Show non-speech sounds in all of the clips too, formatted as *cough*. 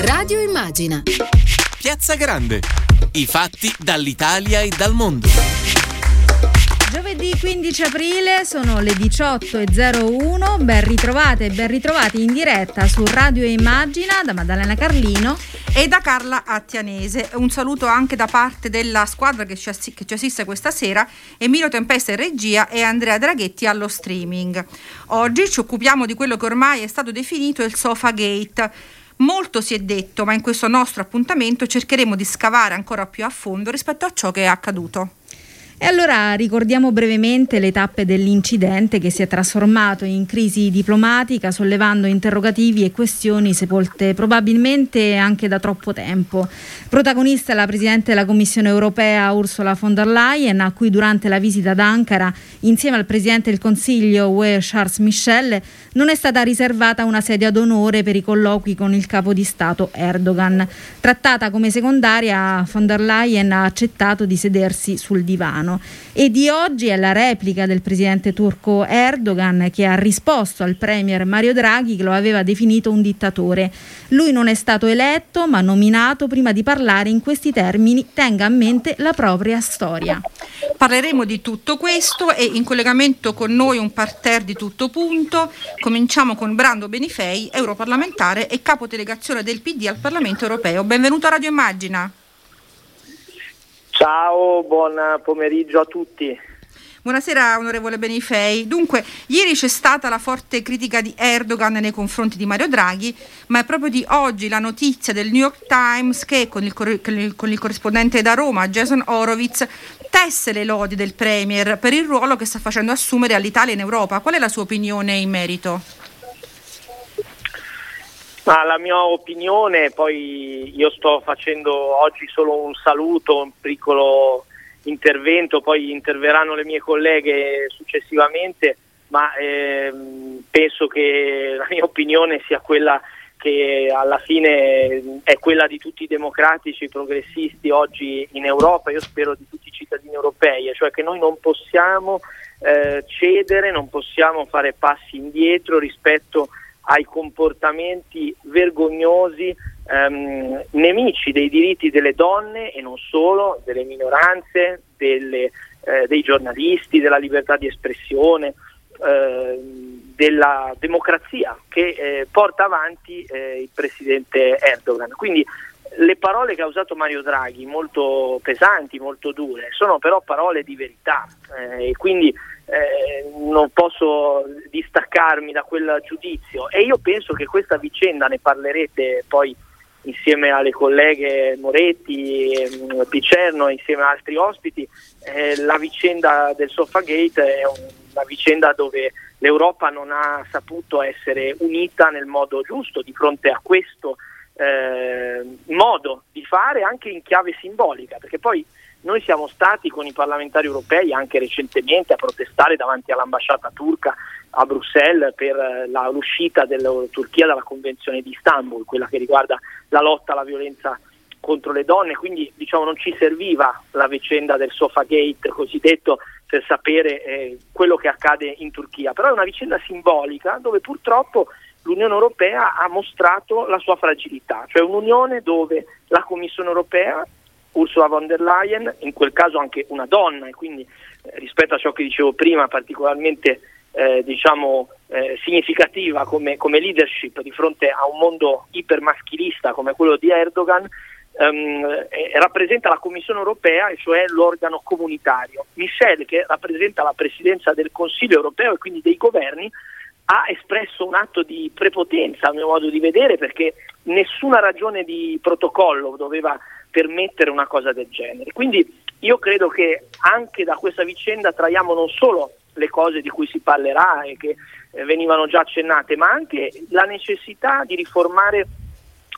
Radio Immagina. Piazza Grande. I fatti dall'Italia e dal mondo. Giovedì 15 aprile sono le 18.01, ben ritrovate e ben ritrovati in diretta su Radio Immagina da Maddalena Carlino e da Carla Attianese. Un saluto anche da parte della squadra che ci, assi- che ci assiste questa sera, Emilio Tempesta in regia e Andrea Draghetti allo streaming. Oggi ci occupiamo di quello che ormai è stato definito il Sofa Gate. Molto si è detto, ma in questo nostro appuntamento cercheremo di scavare ancora più a fondo rispetto a ciò che è accaduto. E allora ricordiamo brevemente le tappe dell'incidente che si è trasformato in crisi diplomatica, sollevando interrogativi e questioni sepolte probabilmente anche da troppo tempo. Protagonista è la Presidente della Commissione europea Ursula von der Leyen, a cui durante la visita ad Ankara, insieme al Presidente del Consiglio UE Charles Michel, non è stata riservata una sedia d'onore per i colloqui con il capo di Stato Erdogan. Trattata come secondaria, von der Leyen ha accettato di sedersi sul divano italiano e di oggi è la replica del presidente turco Erdogan che ha risposto al premier Mario Draghi che lo aveva definito un dittatore. Lui non è stato eletto ma nominato prima di parlare in questi termini tenga a mente la propria storia. Parleremo di tutto questo e in collegamento con noi un parterre di tutto punto. Cominciamo con Brando Benifei, europarlamentare e capo delegazione del PD al Parlamento europeo. Benvenuto a Radio Immagina. Ciao, buon pomeriggio a tutti. Buonasera onorevole Benifei. Dunque, ieri c'è stata la forte critica di Erdogan nei confronti di Mario Draghi, ma è proprio di oggi la notizia del New York Times che con il, con il corrispondente da Roma, Jason Horowitz, tesse le lodi del Premier per il ruolo che sta facendo assumere all'Italia in Europa. Qual è la sua opinione in merito? Ma la mia opinione, poi io sto facendo oggi solo un saluto, un piccolo intervento, poi interverranno le mie colleghe successivamente, ma ehm, penso che la mia opinione sia quella che alla fine è quella di tutti i democratici progressisti oggi in Europa, io spero di tutti i cittadini europei, cioè che noi non possiamo eh, cedere, non possiamo fare passi indietro rispetto a ai comportamenti vergognosi, ehm, nemici dei diritti delle donne e non solo, delle minoranze, delle, eh, dei giornalisti, della libertà di espressione, eh, della democrazia che eh, porta avanti eh, il presidente Erdogan. Quindi le parole che ha usato Mario Draghi, molto pesanti, molto dure, sono però parole di verità eh, e quindi eh, non posso distaccarmi da quel giudizio. E io penso che questa vicenda ne parlerete poi insieme alle colleghe Moretti, eh, Picerno, insieme ad altri ospiti, eh, la vicenda del Sofagate è una vicenda dove l'Europa non ha saputo essere unita nel modo giusto di fronte a questo eh, modo di fare anche in chiave simbolica, perché poi noi siamo stati con i parlamentari europei anche recentemente a protestare davanti all'ambasciata turca a Bruxelles per eh, la, l'uscita della Turchia dalla Convenzione di Istanbul, quella che riguarda la lotta alla violenza contro le donne, quindi diciamo, non ci serviva la vicenda del Sofagate cosiddetto per sapere eh, quello che accade in Turchia, però è una vicenda simbolica dove purtroppo l'Unione Europea ha mostrato la sua fragilità, cioè un'Unione dove la Commissione Europea, Ursula von der Leyen, in quel caso anche una donna e quindi eh, rispetto a ciò che dicevo prima particolarmente eh, diciamo, eh, significativa come, come, leadership di fronte a un mondo ipermaschilista come quello di Erdogan, ehm, eh, rappresenta la Commissione europea, e cioè l'organo comunitario. Michel, che rappresenta la presidenza del Consiglio europeo e quindi dei governi, ha espresso un atto di prepotenza a mio modo di vedere perché nessuna ragione di protocollo doveva permettere una cosa del genere. Quindi io credo che anche da questa vicenda traiamo non solo le cose di cui si parlerà e che eh, venivano già accennate, ma anche la necessità di riformare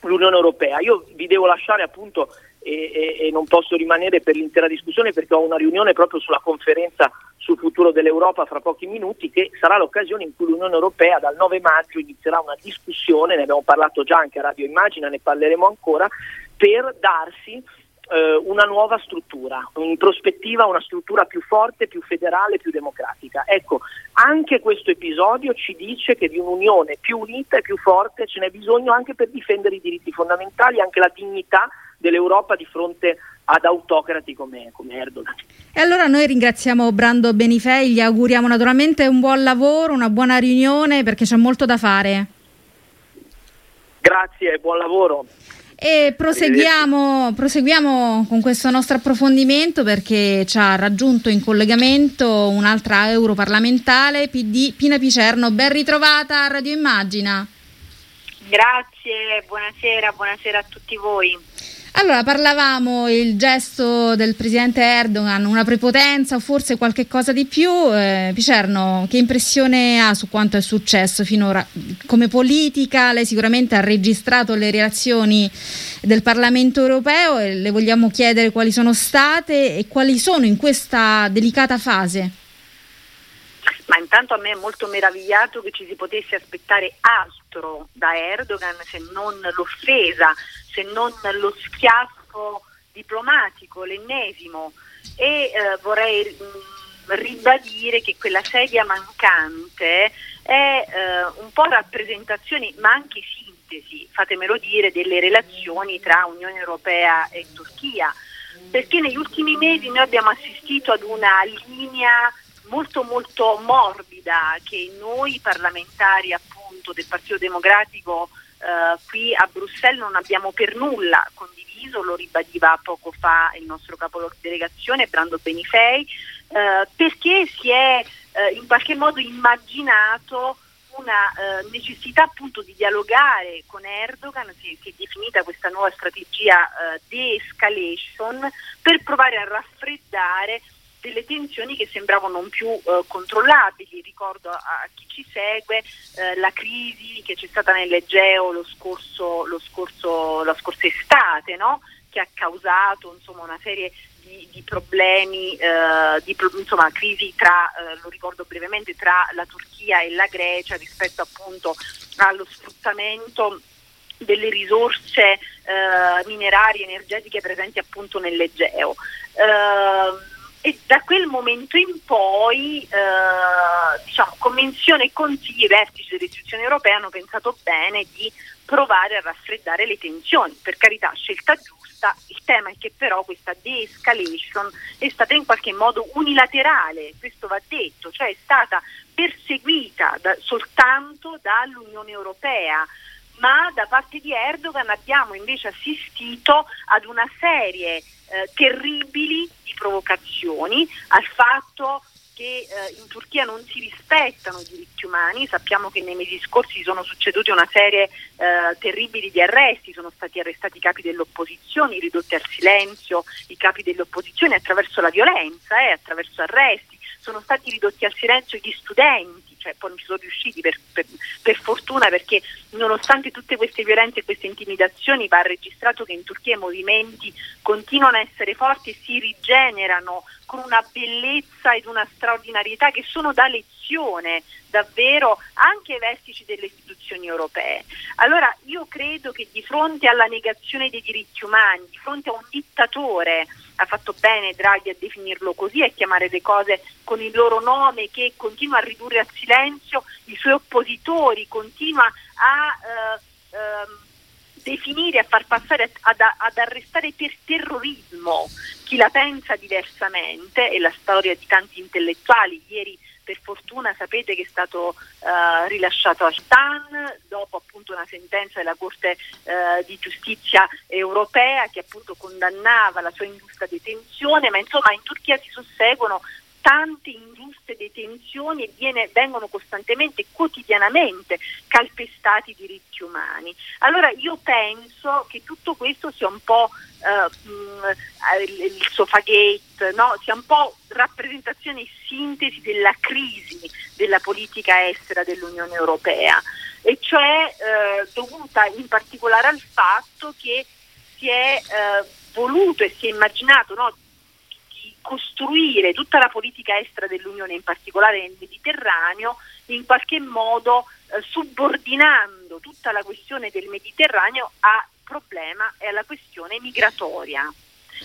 l'Unione Europea. Io vi devo lasciare appunto e, e, e non posso rimanere per l'intera discussione perché ho una riunione proprio sulla conferenza sul futuro dell'Europa fra pochi minuti che sarà l'occasione in cui l'Unione Europea dal 9 maggio inizierà una discussione, ne abbiamo parlato già anche a Radio Immagina, ne parleremo ancora, per darsi eh, una nuova struttura, in prospettiva una struttura più forte, più federale, più democratica. Ecco, anche questo episodio ci dice che di un'unione più unita e più forte ce n'è bisogno anche per difendere i diritti fondamentali, anche la dignità dell'Europa di fronte ad autocrati come, come, Erdogan. E allora noi ringraziamo Brando Benifei, gli auguriamo naturalmente un buon lavoro, una buona riunione perché c'è molto da fare. Grazie, buon lavoro. E proseguiamo, proseguiamo, con questo nostro approfondimento perché ci ha raggiunto in collegamento un'altra europarlamentare, PD, Pina Picerno. Ben ritrovata a Radio Immagina. Grazie, buonasera, buonasera a tutti voi. Allora, parlavamo il gesto del presidente Erdogan, una prepotenza o forse qualche cosa di più. Eh, Picerno, che impressione ha su quanto è successo finora? Come politica, lei sicuramente ha registrato le reazioni del Parlamento europeo e le vogliamo chiedere quali sono state e quali sono in questa delicata fase. Ma intanto a me è molto meravigliato che ci si potesse aspettare altro da Erdogan se non l'offesa se non lo schiaffo diplomatico, l'ennesimo. E eh, vorrei mh, mm, ribadire che quella sedia mancante è eh, un po' rappresentazione, ma anche sintesi, fatemelo dire, delle relazioni tra Unione Europea e Turchia. Perché negli ultimi mesi noi abbiamo assistito ad una linea molto molto morbida che noi parlamentari appunto del Partito Democratico eh, qui a Bruxelles non abbiamo per nulla condiviso, lo ribadiva poco fa il nostro capo delegazione Brando Benifei, eh, perché si è eh, in qualche modo immaginato una eh, necessità appunto di dialogare con Erdogan, si, si è definita questa nuova strategia eh, de-escalation per provare a raffreddare delle tensioni che sembravano non più eh, controllabili. Ricordo a, chi ci segue eh, la crisi che c'è stata nell'Egeo lo scorso, lo scorso, la scorsa estate, no? che ha causato insomma, una serie di, di problemi, eh, di insomma, crisi tra, eh, lo ricordo brevemente, tra la Turchia e la Grecia rispetto appunto allo sfruttamento delle risorse eh, minerarie energetiche presenti appunto nell'Egeo. E da quel momento in poi eh, diciamo, Convenzione e Consigli, i vertici dell'istituzione europea hanno pensato bene di provare a raffreddare le tensioni, per carità scelta giusta, il tema è che però questa de-escalation è stata in qualche modo unilaterale, questo va detto, cioè è stata perseguita da, soltanto dall'Unione Europea. Ma da parte di Erdogan abbiamo invece assistito ad una serie eh, terribili provocazioni al fatto che eh, in Turchia non si rispettano i diritti umani, sappiamo che nei mesi scorsi sono succedute una serie eh, terribili di arresti, sono stati arrestati i capi dell'opposizione, ridotti al silenzio i capi dell'opposizione attraverso la violenza, eh, attraverso arresti, sono stati ridotti al silenzio gli studenti cioè, poi non ci sono riusciti per, per, per, fortuna perché nonostante tutte queste violenze e queste intimidazioni va registrato che in Turchia i movimenti continuano a essere forti e si rigenerano con una bellezza ed una straordinarietà che sono da lezione davvero anche ai vertici delle istituzioni europee. Allora io credo che di fronte alla negazione dei diritti umani, di fronte a un dittatore ha fatto bene Draghi a definirlo così, a chiamare le cose con il loro nome, che continua a ridurre a silenzio i suoi oppositori, continua a eh, eh, definire, a far passare, ad, ad arrestare per terrorismo chi la pensa diversamente, e la storia di tanti intellettuali, ieri per fortuna sapete che è stato uh, rilasciato a Stan dopo appunto una sentenza della Corte uh, di Giustizia europea che appunto condannava la sua ingiusta detenzione, ma insomma in Turchia si susseguono tante ingiuste detenzioni e viene, vengono costantemente, quotidianamente calpestati i diritti umani. Allora io penso che tutto questo sia un po' eh, il Sofagate, no? sia un po' rappresentazione e sintesi della crisi della politica estera dell'Unione Europea e cioè eh, dovuta in particolare al fatto che si è eh, voluto e si è immaginato no, costruire tutta la politica estera dell'Unione, in particolare nel Mediterraneo, in qualche modo eh, subordinando tutta la questione del Mediterraneo al problema e alla questione migratoria.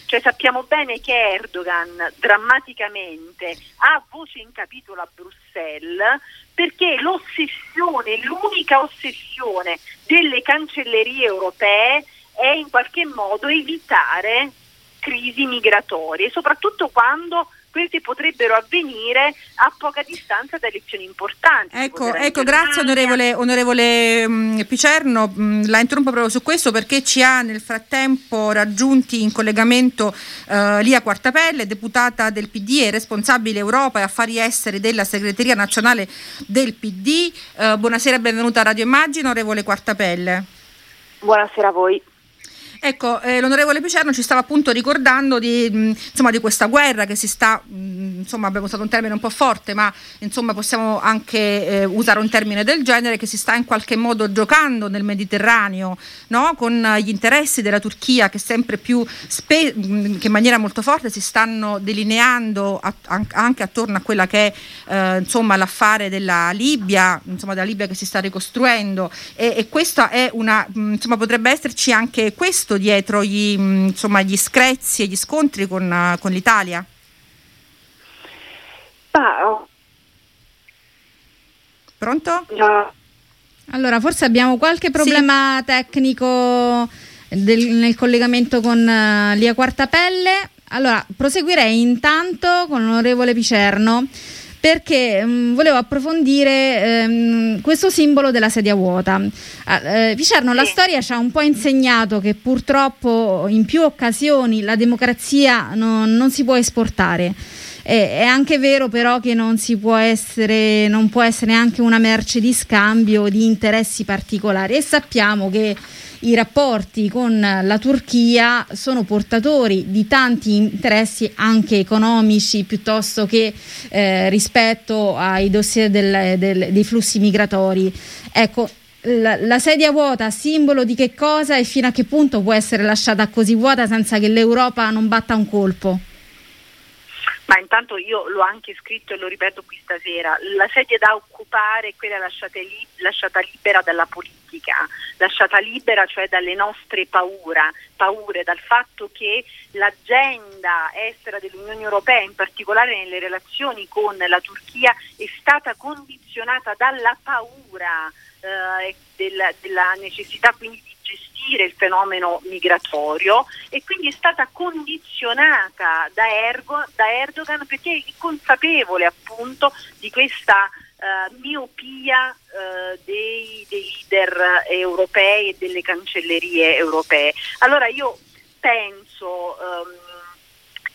Cioè sappiamo bene che Erdogan drammaticamente ha voce in capitolo a Bruxelles perché l'ossessione, l'unica ossessione delle cancellerie europee è in qualche modo evitare crisi migratorie, soprattutto quando queste potrebbero avvenire a poca distanza da elezioni importanti. Ecco, ecco grazie onorevole, onorevole mh, mm, Picerno, mh, mm, la interrompo proprio su questo perché ci ha nel frattempo raggiunti in collegamento uh, Lia Quartapelle, deputata del PD e responsabile Europa e affari esteri della segreteria nazionale del PD. Eh, buonasera e benvenuta a Radio Immagino, onorevole Quartapelle. Buonasera a voi. Ecco, eh, l'onorevole Picerno ci stava appunto ricordando di, mh, insomma, di questa guerra che si sta, mh, insomma abbiamo usato un termine un po' forte, ma insomma possiamo anche eh, usare un termine del genere, che si sta in qualche modo giocando nel Mediterraneo, no? con gli interessi della Turchia che sempre più, spe- mh, che in maniera molto forte si stanno delineando a- anche attorno a quella che è eh, insomma, l'affare della Libia, insomma della Libia che si sta ricostruendo e, e questa è una, insomma potrebbe esserci anche questo nascosto dietro gli, mm, insomma, gli screzi e gli scontri con, eh, con l'Italia? Ah, Pronto? No. Allora, forse abbiamo qualche problema sì. tecnico del, nel collegamento con uh, Lia Quartapelle. Allora, proseguirei intanto con l'onorevole Picerno perché mh, mm, volevo approfondire ehm, questo simbolo della sedia vuota. Ah, eh, Vicerno, sì. la storia ci ha un po' insegnato che purtroppo in più occasioni la democrazia non, non si può esportare. È anche vero però che non, si può essere, non può essere neanche una merce di scambio di interessi particolari e sappiamo che i rapporti con la Turchia sono portatori di tanti interessi anche economici piuttosto che eh, rispetto ai dossier del, del, dei flussi migratori. Ecco, la, la, sedia vuota, simbolo di che cosa e fino a che punto può essere lasciata così vuota senza che l'Europa non batta un colpo? Ma intanto io l'ho anche scritto e lo ripeto qui stasera, la sedia da occupare è quella lasciata, li- lasciata libera dalla politica, lasciata libera cioè dalle nostre paura, paure, dal fatto che l'agenda estera dell'Unione Europea, in particolare nelle relazioni con la Turchia, è stata condizionata dalla paura eh, della, della necessità quindi di gestire il fenomeno migratorio e quindi è stata condizionata da, Ergo, da Erdogan perché è consapevole appunto di questa uh, miopia uh, dei, dei, leader europei e delle cancellerie europee. Allora io penso um,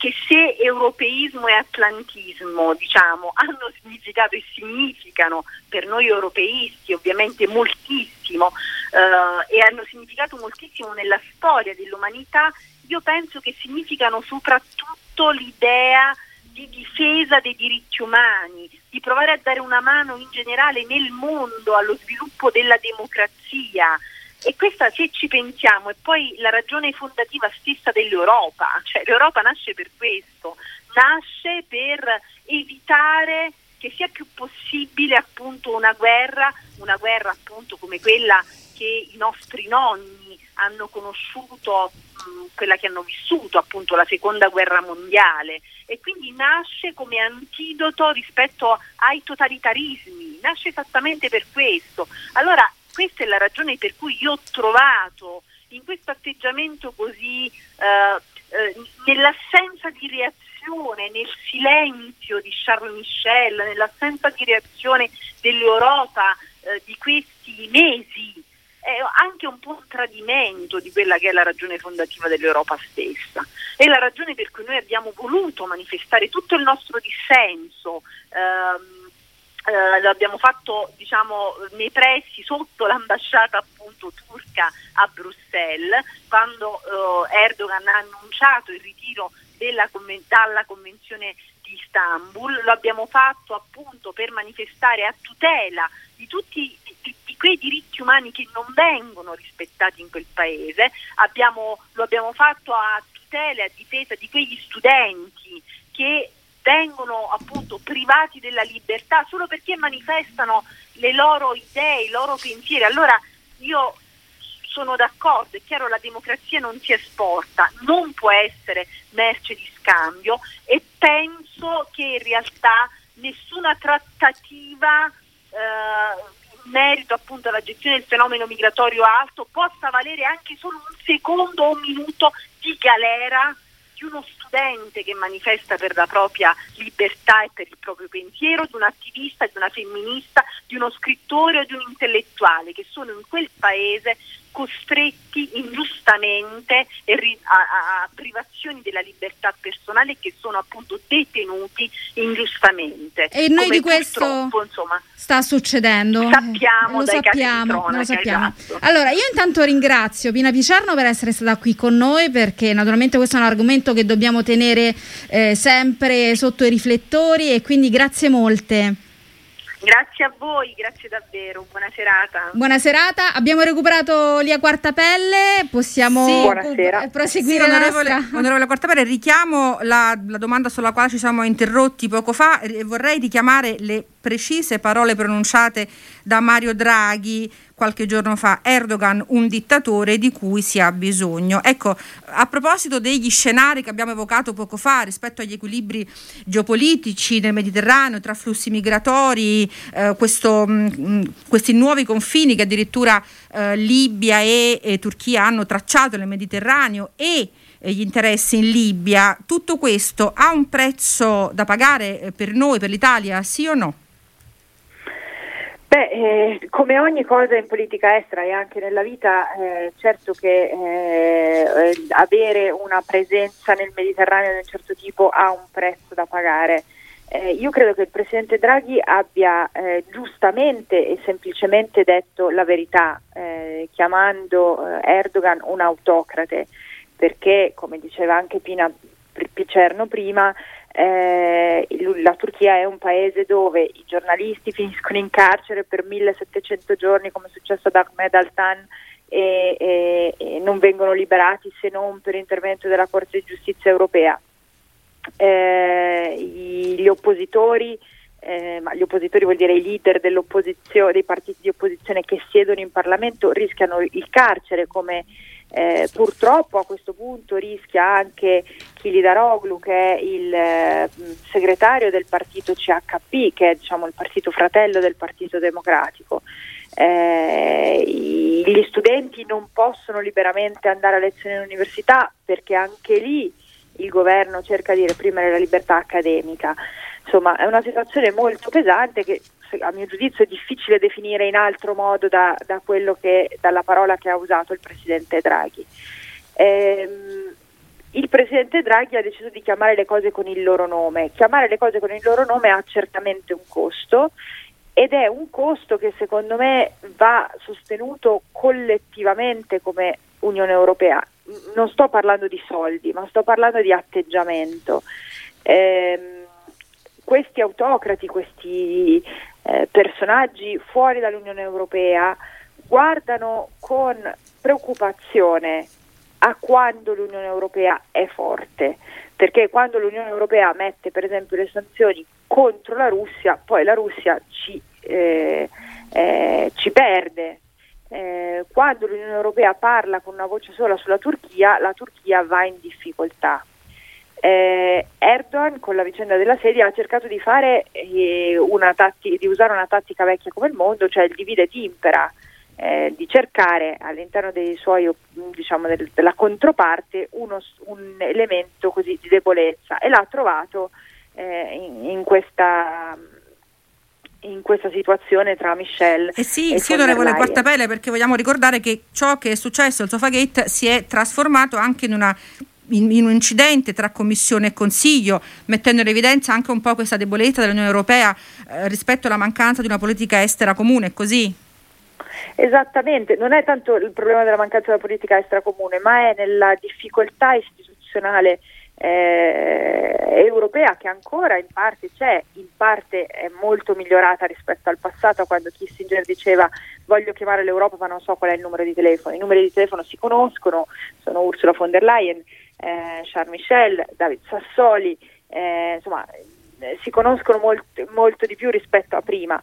che se europeismo e atlantismo diciamo, hanno significato e significano per noi europeisti ovviamente moltissimo eh, e hanno significato moltissimo nella storia dell'umanità, io penso che significano soprattutto l'idea di difesa dei diritti umani, di provare a dare una mano in generale nel mondo allo sviluppo della democrazia, e questa, se ci pensiamo, è poi la ragione fondativa stessa dell'Europa, cioè l'Europa nasce per questo, nasce per evitare che sia più possibile appunto una guerra, una guerra appunto come quella che i nostri nonni hanno conosciuto, mh, quella che hanno vissuto appunto la seconda guerra mondiale. E quindi nasce come antidoto rispetto ai totalitarismi, nasce esattamente per questo. Allora questa è la ragione per cui io ho trovato in questo atteggiamento così, eh, eh, nell'assenza di reazione, nel silenzio di Charles Michel, nell'assenza di reazione dell'Europa eh, di questi mesi, è anche un po' un tradimento di quella che è la ragione fondativa dell'Europa stessa. È la ragione per cui noi abbiamo voluto manifestare tutto il nostro dissenso. Ehm, eh, l'abbiamo fatto diciamo, nei pressi sotto l'ambasciata appunto turca a Bruxelles quando eh, Erdogan ha annunciato il ritiro della, dalla convenzione di Istanbul, lo abbiamo fatto appunto per manifestare a tutela di tutti di, di quei diritti umani che non vengono rispettati in quel paese, abbiamo, lo abbiamo fatto a tutela e a difesa di quegli studenti che vengono appunto privati della libertà solo perché manifestano le loro idee, i loro pensieri. Allora io sono d'accordo, è chiaro la democrazia non si esporta, non può essere merce di scambio e penso che in realtà nessuna trattativa eh, in merito appunto alla gestione del fenomeno migratorio alto possa valere anche solo un secondo o un minuto di galera di uno studente che manifesta per la propria libertà e per il proprio pensiero, di un attivista, di una femminista, di uno scrittore o di un intellettuale che sono in quel paese costretti ingiustamente a, a, privazioni della libertà personale che sono appunto detenuti ingiustamente. E noi Come di questo insomma, sta succedendo. Sappiamo, lo sappiamo, cronaca, lo sappiamo. Esatto. Allora, io intanto ringrazio Pina Picerno per essere stata qui con noi perché naturalmente questo è un argomento che dobbiamo tenere eh, sempre sotto i riflettori e quindi grazie molte. Grazie a voi, grazie davvero, buona serata. Buona serata, abbiamo recuperato Lia Quartapelle, possiamo sì, proseguire sì, onorevole, nostra... onorevole Quartapelle, richiamo la, la, domanda sulla quale ci siamo interrotti poco fa e vorrei richiamare le precise parole pronunciate da Mario Draghi qualche giorno fa, Erdogan un dittatore di cui si ha bisogno. Ecco, a proposito degli scenari che abbiamo evocato poco fa rispetto agli equilibri geopolitici nel Mediterraneo, tra flussi migratori, eh, questo, mh, mm, questi nuovi confini che addirittura eh, Libia e, e Turchia hanno tracciato nel Mediterraneo e gli interessi in Libia, tutto questo ha un prezzo da pagare eh, per noi, per l'Italia, sì o no? Beh, eh, come ogni cosa in politica estera e anche nella vita, eh, certo che eh, avere una presenza nel Mediterraneo di un certo tipo ha un prezzo da pagare. Eh, io credo che il Presidente Draghi abbia eh, giustamente e semplicemente detto la verità, eh, chiamando Erdogan un autocrate, perché, come diceva anche Pina Picerno prima, eh, la Turchia è un paese dove i giornalisti finiscono in carcere per 1700 giorni come è successo ad Ahmed Altan e, e, e non vengono liberati se non per intervento della Corte di Giustizia europea. Eh, gli oppositori eh, ma gli oppositori vuol dire i leader dei partiti di opposizione che siedono in Parlamento rischiano il carcere come eh, purtroppo a questo punto rischia anche Kilidaroglu che è il eh, segretario del partito CHP che è diciamo, il partito fratello del Partito Democratico. Eh, gli studenti non possono liberamente andare a lezione in università perché anche lì il governo cerca di reprimere la libertà accademica. Insomma, è una situazione molto pesante che a mio giudizio è difficile definire in altro modo da, da che, dalla parola che ha usato il Presidente Draghi. Ehm, il Presidente Draghi ha deciso di chiamare le cose con il loro nome. Chiamare le cose con il loro nome ha certamente un costo ed è un costo che secondo me va sostenuto collettivamente come Unione Europea. Non sto parlando di soldi, ma sto parlando di atteggiamento. Eh, questi autocrati, questi eh, personaggi fuori dall'Unione Europea guardano con preoccupazione a quando l'Unione Europea è forte, perché quando l'Unione Europea mette per esempio le sanzioni contro la Russia, poi la Russia ci, eh, eh, ci perde. Eh, quando l'Unione Europea parla con una voce sola sulla Turchia, la Turchia va in difficoltà. Eh, Erdogan con la vicenda della sedia ha cercato di, eh, tatti- di, usare una tattica vecchia come il mondo, cioè il divide et impera, eh, di cercare all'interno dei suoi, diciamo, del, della controparte uno, un elemento così di debolezza e l'ha trovato eh, in, in questa in questa situazione tra Michelle eh sì, e sì, onorevole Quartapelle, perché vogliamo ricordare che ciò che è successo al Sofagate si è trasformato anche in una in, in, un incidente tra Commissione e Consiglio, mettendo in evidenza anche un po' questa debolezza dell'Unione Europea eh, rispetto alla mancanza di una politica estera comune, così? Esattamente, non è tanto il problema della mancanza della politica estera comune, ma è nella difficoltà istituzionale eh, europea che ancora in parte c'è, in parte è molto migliorata rispetto al passato quando Kissinger diceva voglio chiamare l'Europa ma non so qual è il numero di telefono. I numeri di telefono si conoscono, sono Ursula von der Leyen, eh, Charles Michel, David Sassoli, eh, insomma si conoscono molt, molto di più rispetto a prima,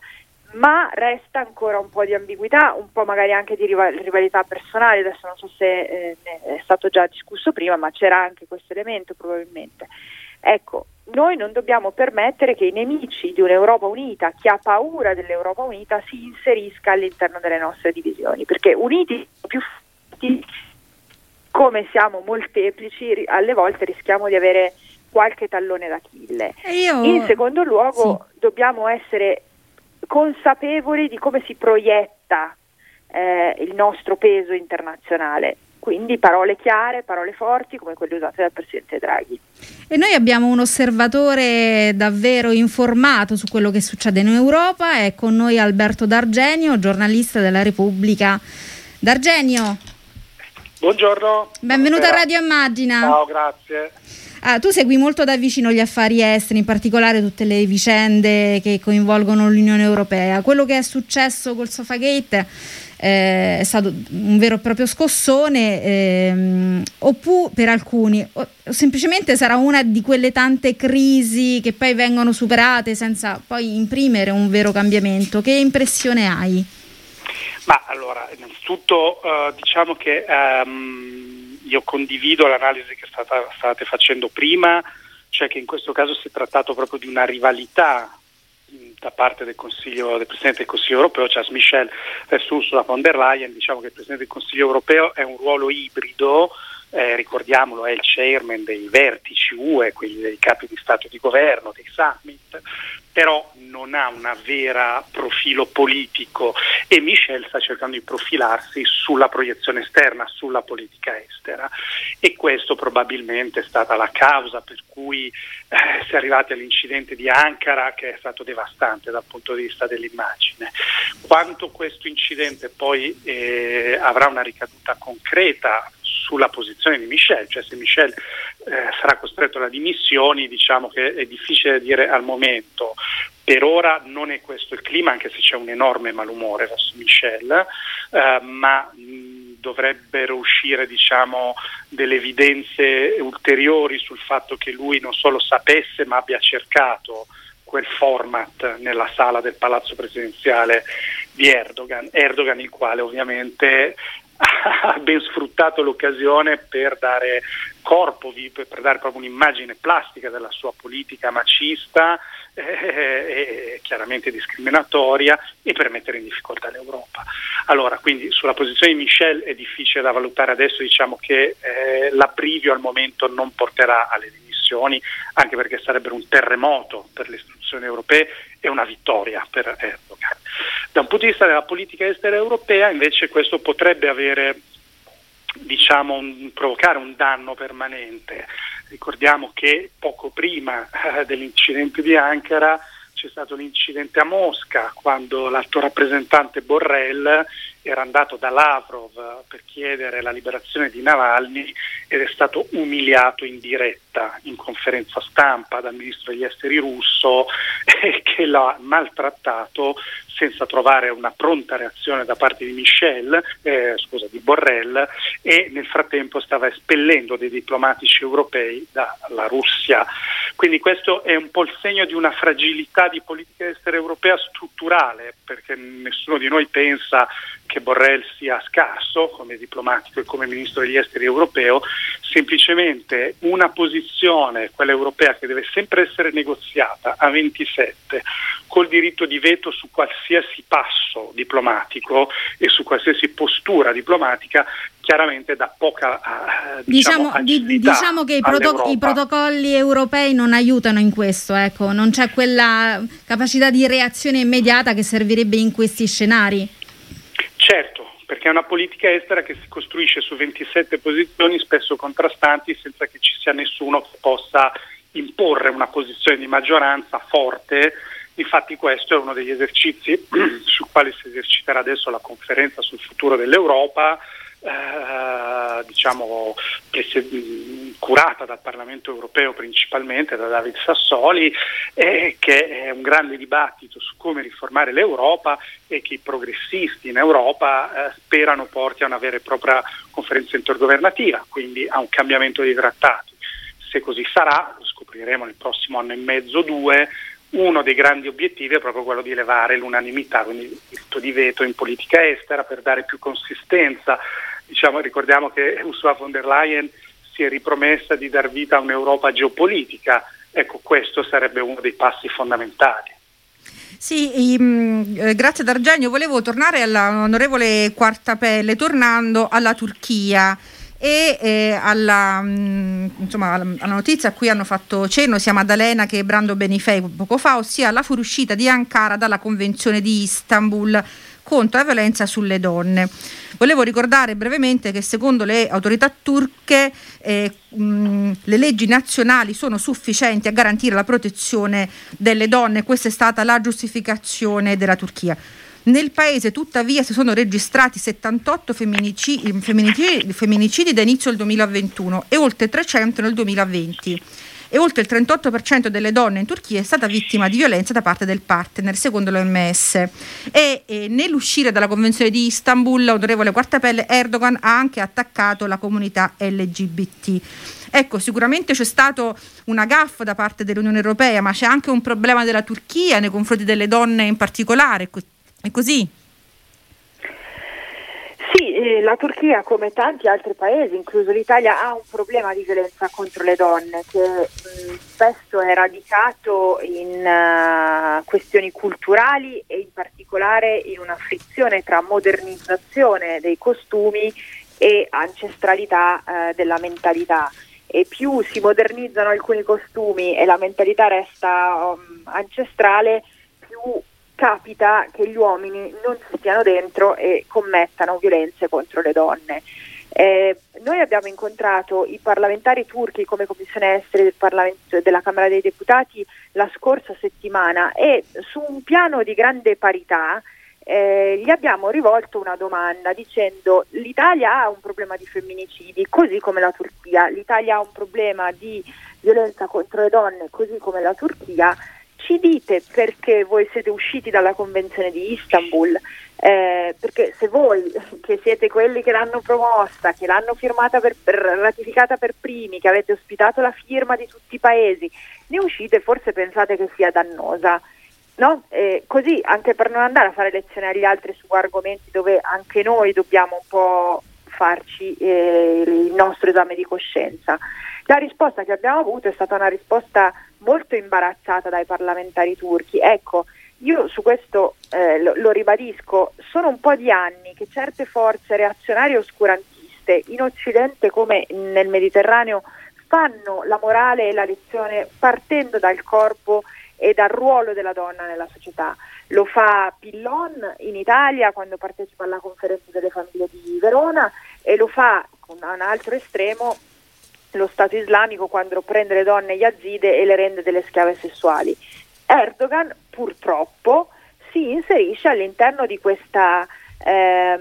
ma resta ancora un po' di ambiguità, un po' magari anche di rivalità personale, adesso non so se eh, è stato già discusso prima, ma c'era anche questo elemento probabilmente. Ecco, noi non dobbiamo permettere che i nemici di un'Europa unita, chi ha paura dell'Europa unita, si inserisca all'interno delle nostre divisioni, perché uniti più forti, come siamo molteplici, alle volte rischiamo di avere qualche tallone d'Achille. Io... In secondo luogo sì. dobbiamo essere consapevoli di come si proietta eh, il nostro peso internazionale. Quindi parole chiare, parole forti come quelle usate dal Presidente Draghi. E noi abbiamo un osservatore davvero informato su quello che succede in Europa, è con noi Alberto D'Argenio, giornalista della Repubblica. D'Argenio. Buongiorno. Benvenuto a Radio Immagina. Ciao, grazie. Ah, tu segui molto da vicino gli affari esteri, in particolare tutte le vicende che coinvolgono l'Unione Europea. Quello che è successo col Sofagate eh, è stato un vero e proprio scossone, ehm, oppure per alcuni, o, semplicemente sarà una di quelle tante crisi che poi vengono superate senza poi imprimere un vero cambiamento. Che impressione hai? Ma allora, innanzitutto uh, diciamo che um, io condivido l'analisi che stata, state facendo prima, cioè che in questo caso si è trattato proprio di una rivalità da parte del, del, Presidente del Consiglio europeo, Charles Michel versus Ursula von der Leyen, diciamo che il Presidente del Consiglio europeo è un ruolo ibrido, eh, ricordiamolo, è il chairman dei vertici UE, quelli dei capi di Stato e di Governo, dei summit, però non ha un vero profilo politico e Michel sta cercando di profilarsi sulla proiezione esterna, sulla politica estera e questo probabilmente è stata la causa per cui eh, si è arrivati all'incidente di Ankara che è stato devastante dal punto di vista dell'immagine. Quanto questo incidente poi eh, avrà una ricaduta concreta sulla posizione di Michel, cioè se Michel eh, sarà costretto alle dimissioni, diciamo che è difficile dire al momento. Per ora non è questo il clima, anche se c'è un enorme malumore verso Michel, eh, ma dovrebbero uscire diciamo, delle evidenze ulteriori sul fatto che lui non solo sapesse ma abbia cercato quel format nella sala del palazzo presidenziale di Erdogan, Erdogan il quale ovviamente ha ben sfruttato l'occasione per dare corpo, per dare proprio un'immagine plastica della sua politica macista eh, e chiaramente discriminatoria e per mettere in difficoltà l'Europa. Allora, quindi sulla posizione di Michel è difficile da valutare adesso, diciamo che eh, l'abbrivio al momento non porterà alle dimissioni, anche perché sarebbe un terremoto per le istituzioni europee e una vittoria per Erdogan. Da un punto di vista della politica estera europea invece questo potrebbe avere diciamo, un, provocare un danno permanente. Ricordiamo che poco prima eh, dell'incidente di Ankara c'è stato l'incidente a Mosca quando l'alto rappresentante Borrell era andato da Lavrov per chiedere la liberazione di Navalny ed è stato umiliato in diretta in conferenza stampa dal ministro degli esteri russo *laughs* eh, che l'ha maltrattato senza trovare una pronta reazione da parte di Michel, eh, scusa, di Borrell e nel frattempo stava espellendo dei diplomatici europei dalla Russia. Quindi questo è un po' il segno di una fragilità di politica estera europea strutturale, perché nessuno di noi pensa che Borrell sia scarso come diplomatico e come ministro degli esteri europeo, semplicemente una posizione, quella europea, che deve sempre essere negoziata a 27, col diritto di veto su qualsiasi passo diplomatico e su qualsiasi postura diplomatica, chiaramente dà poca eh, diciamo, diciamo, diciamo che i, protoc- i, protocolli europei non aiutano in questo, ecco, non c'è quella capacità di reazione immediata che servirebbe in questi scenari. È una politica estera che si costruisce su 27 posizioni spesso contrastanti senza che ci sia nessuno che possa imporre una posizione di maggioranza forte. Infatti questo è uno degli esercizi *clears throat* su quali si eserciterà adesso la conferenza sul futuro dell'Europa, eh, diciamo, curata dal Parlamento europeo principalmente da David Sassoli, eh, che è un grande dibattito su come riformare l'Europa e che i progressisti in Europa eh, sperano porti a una vera e propria conferenza intergovernativa, quindi a un cambiamento dei trattati. Se così sarà, lo scopriremo nel prossimo anno e mezzo, due, uno dei grandi obiettivi è proprio quello di elevare l'unanimità, quindi il diritto di veto in politica estera per dare più consistenza. Diciamo, ricordiamo che Ursula von der Leyen si è ripromessa di dar vita a un'Europa geopolitica, ecco questo sarebbe uno dei passi fondamentali. Sì, um, eh, grazie D'Argenio. Volevo tornare all'onorevole Quartapelle, tornando alla Turchia e eh, alla, mh, mm, insomma, alla, notizia a cui hanno fatto cenno sia Maddalena che Brando Benifei poco fa, ossia la fuoriuscita di Ankara dalla Convenzione di Istanbul contro la violenza sulle donne. Volevo ricordare brevemente che secondo le autorità turche eh, mh, le leggi nazionali sono sufficienti a garantire la protezione delle donne, questa è stata la giustificazione della Turchia. Nel paese tuttavia si sono registrati 78 femminicidi, femminicidi, da inizio del 2021 e oltre 300 nel 2020 e oltre il 38% delle donne in Turchia è stata vittima di violenza da parte del partner, secondo l'OMS. E, e nell'uscire dalla Convenzione di Istanbul, l'onorevole Quartapelle Erdogan ha anche attaccato la comunità LGBT. Ecco, sicuramente c'è stata una gaffa da parte dell'Unione Europea, ma c'è anche un problema della Turchia nei confronti delle donne in particolare. È così? Sì, la Turchia come tanti altri paesi, incluso l'Italia, ha un problema di violenza contro le donne che mh, mm, spesso è radicato in uh, questioni culturali e in particolare in una frizione tra modernizzazione dei costumi e ancestralità uh, della mentalità. E più si modernizzano alcuni costumi e la mentalità resta um, ancestrale, più capita che gli uomini non stiano dentro e commettano violenze contro le donne. Eh, noi abbiamo incontrato i parlamentari turchi come Commissione Esteri del della Camera dei Deputati la scorsa settimana e su un piano di grande parità eh, gli abbiamo rivolto una domanda dicendo l'Italia ha un problema di femminicidi così come la Turchia, l'Italia ha un problema di violenza contro le donne così come la Turchia ci dite perché voi siete usciti dalla Convenzione di Istanbul, eh, perché se voi che siete quelli che l'hanno promossa, che l'hanno firmata per, per, ratificata per primi, che avete ospitato la firma di tutti i paesi, ne uscite forse pensate che sia dannosa. No? Eh, così anche per non andare a fare lezioni agli altri su argomenti dove anche noi dobbiamo un po' farci eh, il nostro esame di coscienza. La risposta che abbiamo avuto è stata una risposta molto imbarazzata dai parlamentari turchi. Ecco, io su questo eh, lo, lo, ribadisco, sono un po' di anni che certe forze reazionarie oscurantiste in Occidente come nel Mediterraneo fanno la morale e la lezione partendo dal corpo e dal ruolo della donna nella società. Lo fa Pillon in Italia quando partecipa alla conferenza delle famiglie di Verona e lo fa un altro estremo lo Stato islamico quando prende le donne yazide e le rende delle schiave sessuali. Erdogan purtroppo si inserisce all'interno di questa, eh,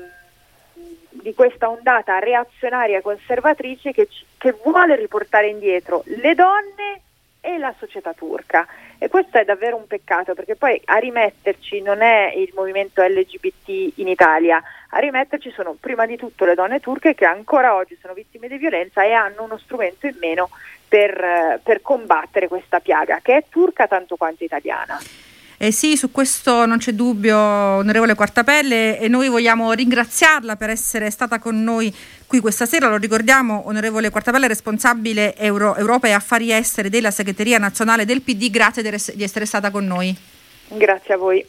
di questa ondata reazionaria conservatrice che, che vuole riportare indietro le donne e la società turca. E questo è davvero un peccato perché poi a rimetterci non è il movimento LGBT in Italia, a rimetterci sono prima di tutto le donne turche che ancora oggi sono vittime di violenza e hanno uno strumento in meno per, per combattere questa piaga che è turca tanto quanto italiana. Eh sì, su questo non c'è dubbio, onorevole Quartapelle, e noi vogliamo ringraziarla per essere stata con noi qui questa sera. Lo ricordiamo, onorevole Quartapelle, responsabile Euro, Europa e Affari Esteri della segreteria nazionale del PD. Grazie di essere stata con noi. Grazie a voi.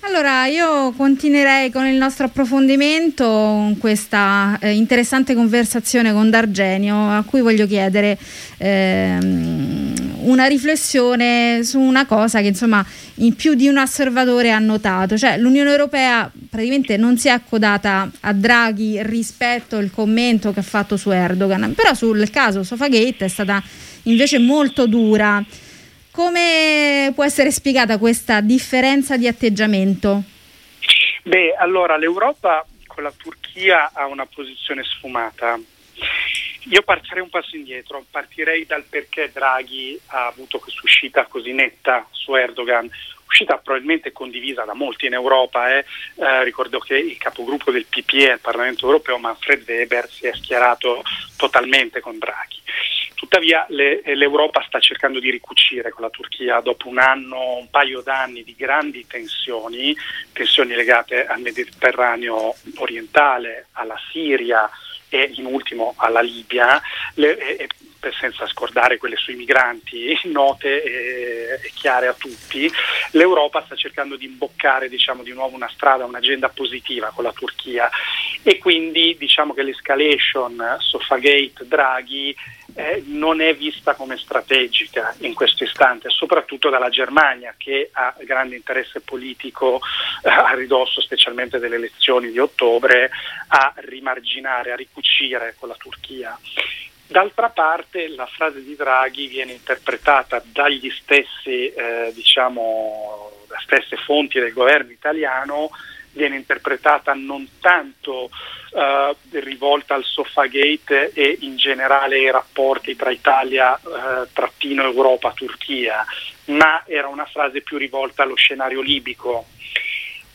Allora, io continuerei con il nostro approfondimento, con questa eh, interessante conversazione con D'Argenio, a cui voglio chiedere ehm, una riflessione su una cosa che insomma in più di un osservatore ha notato, cioè l'Unione Europea praticamente non si è accodata a Draghi rispetto al commento che ha fatto su Erdogan, però sul caso Sofagate è stata invece molto dura. Come può essere spiegata questa differenza di atteggiamento? Beh, allora l'Europa con la Turchia ha una posizione sfumata. Io partirei un passo indietro, partirei dal perché Draghi ha avuto questa uscita così netta su Erdogan, uscita probabilmente condivisa da molti in Europa. Eh. Eh, ricordo che il capogruppo del PPE al Parlamento europeo, Manfred Weber, si è schierato totalmente con Draghi. Tuttavia le, l'Europa sta cercando di ricucire con la Turchia dopo un anno, un paio d'anni di grandi tensioni, tensioni legate al Mediterraneo orientale, alla Siria e in ultimo alla Libia, le, e, senza scordare quelle sui migranti *laughs* note e, e, chiare a tutti, l'Europa sta cercando di imboccare diciamo, di nuovo una strada, un'agenda positiva con la Turchia. E quindi diciamo che l'escalation Sofagate Draghi eh, non è vista come strategica in questo istante, soprattutto dalla Germania che ha grande interesse politico eh, a ridosso specialmente delle elezioni di ottobre a rimarginare, a ricucire con la Turchia. D'altra parte la frase di Draghi viene interpretata dagli stessi, eh, diciamo, da stesse fonti del governo italiano, viene interpretata non tanto eh, rivolta al Sofagate e in generale ai rapporti tra Italia, eh, trattino Europa, Turchia, ma era una frase più rivolta allo scenario libico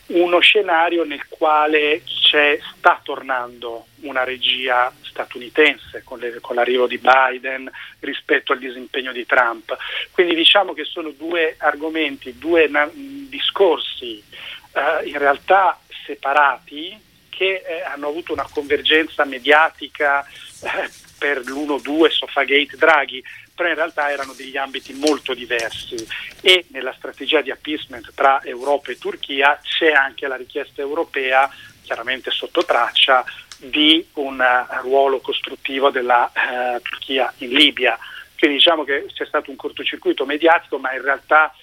uno scenario nel quale sta tornando una regia statunitense con, le, con, l'arrivo di Biden rispetto al disimpegno di Trump. Quindi diciamo che sono due argomenti, due na- discorsi eh, in realtà separati che eh, hanno avuto una convergenza mediatica eh, per l'1-2 Sofagate Draghi, però in realtà erano degli ambiti molto diversi e nella strategia di appeasement tra Europa e Turchia c'è anche la richiesta europea, chiaramente sotto traccia, di un uh, ruolo costruttivo della uh, Turchia in Libia. Quindi diciamo che c'è stato un cortocircuito mediatico, ma in realtà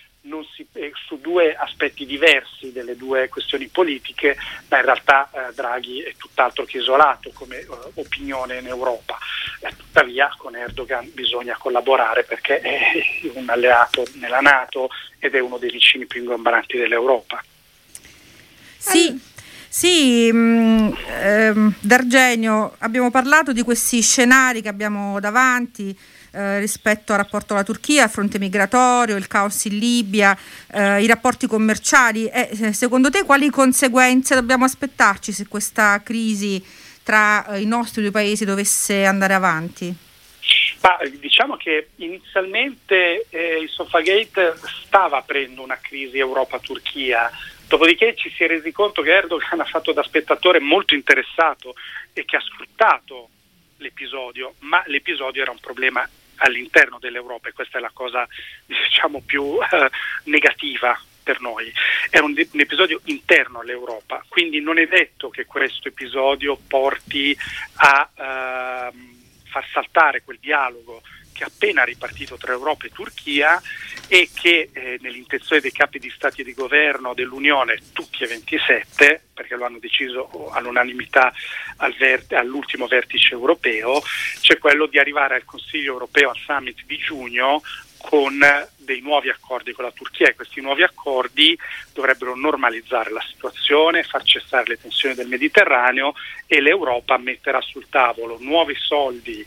si, eh, su due aspetti diversi delle due questioni politiche, ma in realtà eh, Draghi è tutt'altro che isolato come eh, opinione in Europa. Eh, tuttavia con Erdogan bisogna collaborare perché è *laughs* un alleato nella Nato ed è uno dei vicini più ingombranti dell'Europa. Sì, sì, mh, mm, ehm, D'Argenio, abbiamo parlato di questi scenari che abbiamo davanti eh, rispetto al rapporto alla Turchia, al fronte migratorio, il caos in Libia, eh, i rapporti commerciali. Eh, secondo te quali conseguenze dobbiamo aspettarci se questa crisi tra eh, i nostri due paesi dovesse andare avanti? Ma, diciamo che inizialmente eh, il Sofagate stava aprendo una crisi Europa-Turchia, dopodiché ci si è resi conto che Erdogan *laughs* ha fatto da spettatore molto interessato e che ha sfruttato l'episodio, ma l'episodio era un problema all'interno dell'Europa e questa è la cosa *laughs* diciamo più eh, negativa per noi. Era un, un, episodio interno all'Europa, quindi non è detto che questo episodio porti a eh, far saltare quel dialogo che è appena ripartito tra Europa e Turchia e che eh, nell'intenzione dei capi di Stati e di governo dell'Unione, tutti e 27, perché lo hanno deciso all'unanimità al vert- all'ultimo vertice europeo, c'è quello di arrivare al Consiglio europeo, al summit di giugno, con dei nuovi accordi con la Turchia. E questi nuovi accordi dovrebbero normalizzare la situazione, far cessare le tensioni del Mediterraneo e l'Europa metterà sul tavolo nuovi soldi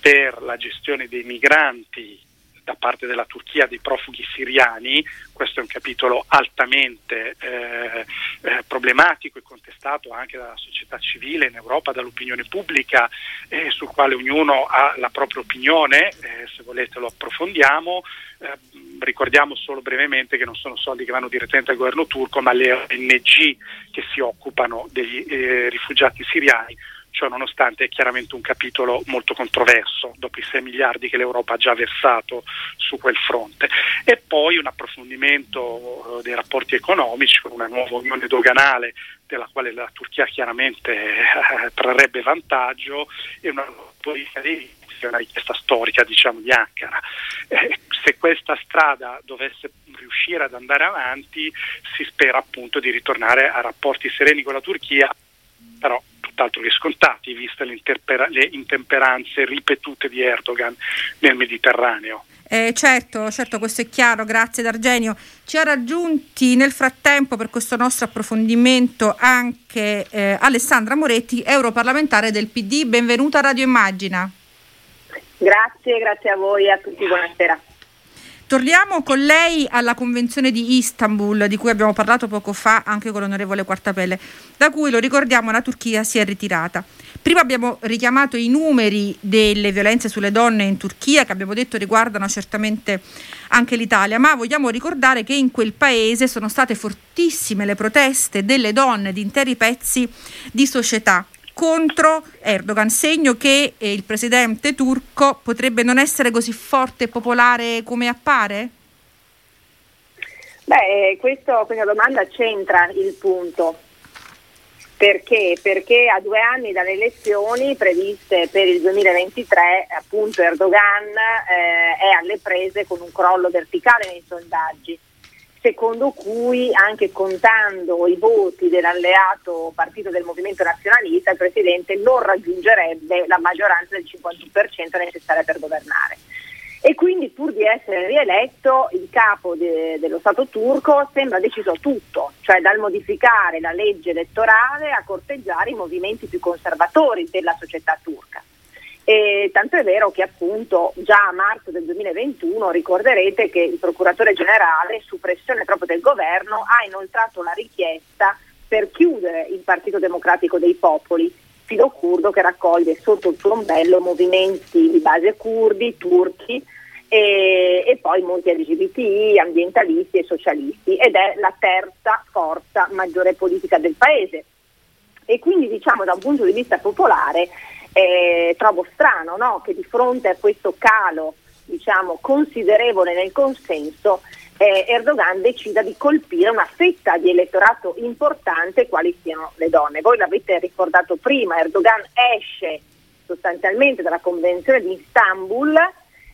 per la gestione dei migranti da parte della Turchia dei profughi siriani, questo è un capitolo altamente eh, eh, problematico e contestato anche dalla società civile in Europa, dall'opinione pubblica, eh, sul quale ognuno ha la propria opinione, eh, se volete lo approfondiamo. Eh, ricordiamo solo brevemente che non sono soldi che vanno direttamente al governo turco, ma le ONG che si occupano degli eh, rifugiati siriani ciò nonostante è chiaramente un capitolo molto controverso dopo i 6 miliardi che l'Europa ha già versato su quel fronte. E poi un approfondimento eh, dei rapporti economici con una nuova unione doganale della quale la Turchia chiaramente eh, trarrebbe vantaggio e una politica di una richiesta storica diciamo, di Ankara. Eh, se questa strada dovesse riuscire ad andare avanti si spera appunto di ritornare a rapporti sereni con la Turchia, però tutt'altro che scontati, viste le, le intemperanze ripetute di Erdogan nel Mediterraneo. Eh, certo, certo, questo è chiaro, grazie D'Argenio. Ci ha raggiunti nel frattempo per questo nostro approfondimento anche eh, Alessandra Moretti, europarlamentare del PD. Benvenuta a Radio Immagina. Grazie, grazie a voi e a tutti, buonasera. Torniamo con lei alla Convenzione di Istanbul, di cui abbiamo parlato poco fa anche con l'onorevole Quartapelle, da cui, lo ricordiamo, la Turchia si è ritirata. Prima abbiamo richiamato i numeri delle violenze sulle donne in Turchia che abbiamo detto riguardano certamente anche l'Italia, ma vogliamo ricordare che in quel paese sono state fortissime le proteste delle donne di interi pezzi di società contro Erdogan, segno che eh, il presidente turco potrebbe non essere così forte e popolare come appare? Beh, questo, questa domanda c'entra il punto. Perché? Perché a due anni dalle elezioni previste per il 2023 appunto Erdogan eh, è alle prese con un crollo verticale nei sondaggi, secondo cui anche contando i voti dell'alleato partito del Movimento Nazionalista il Presidente non raggiungerebbe la maggioranza del 51% necessaria per governare e quindi pur di essere rieletto il capo de- dello Stato turco sembra deciso tutto, cioè dal modificare la legge elettorale a corteggiare i movimenti più conservatori della società turca. E tanto è vero che appunto già a marzo del 2021 ricorderete che il procuratore generale, su pressione proprio del governo, ha inoltrato la richiesta per chiudere il Partito Democratico dei Popoli, filo curdo che raccoglie sotto il suo ombrello movimenti di base curdi, turchi e, e, poi molti LGBTI, ambientalisti e socialisti ed è la terza forza maggiore politica del paese. E quindi diciamo da un punto di vista popolare eh, trovo strano no? che di fronte a questo calo diciamo, considerevole nel consenso eh, Erdogan decida di colpire una fetta di elettorato importante quali siano le donne. Voi l'avete ricordato prima, Erdogan esce sostanzialmente dalla Convenzione di Istanbul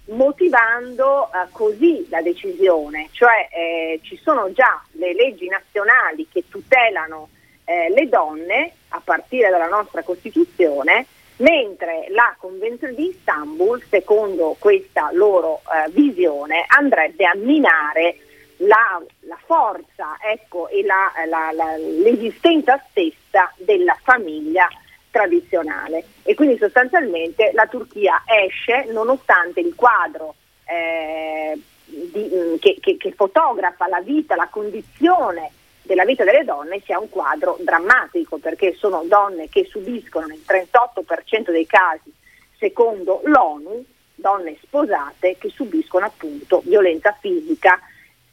motivando eh, così la decisione, cioè eh, ci sono già le leggi nazionali che tutelano eh, le donne a partire dalla nostra Costituzione, mentre la Convenzione di Istanbul, secondo questa loro eh, visione, andrebbe a minare la, la forza ecco, e la, la, l'esistenza stessa della famiglia tradizionale. E quindi sostanzialmente la Turchia esce nonostante il quadro eh, di, mm, che, che, che fotografa la vita, la condizione della vita delle donne sia un quadro drammatico perché sono donne che subiscono nel 38% dei casi, secondo l'ONU, donne sposate che subiscono appunto violenza fisica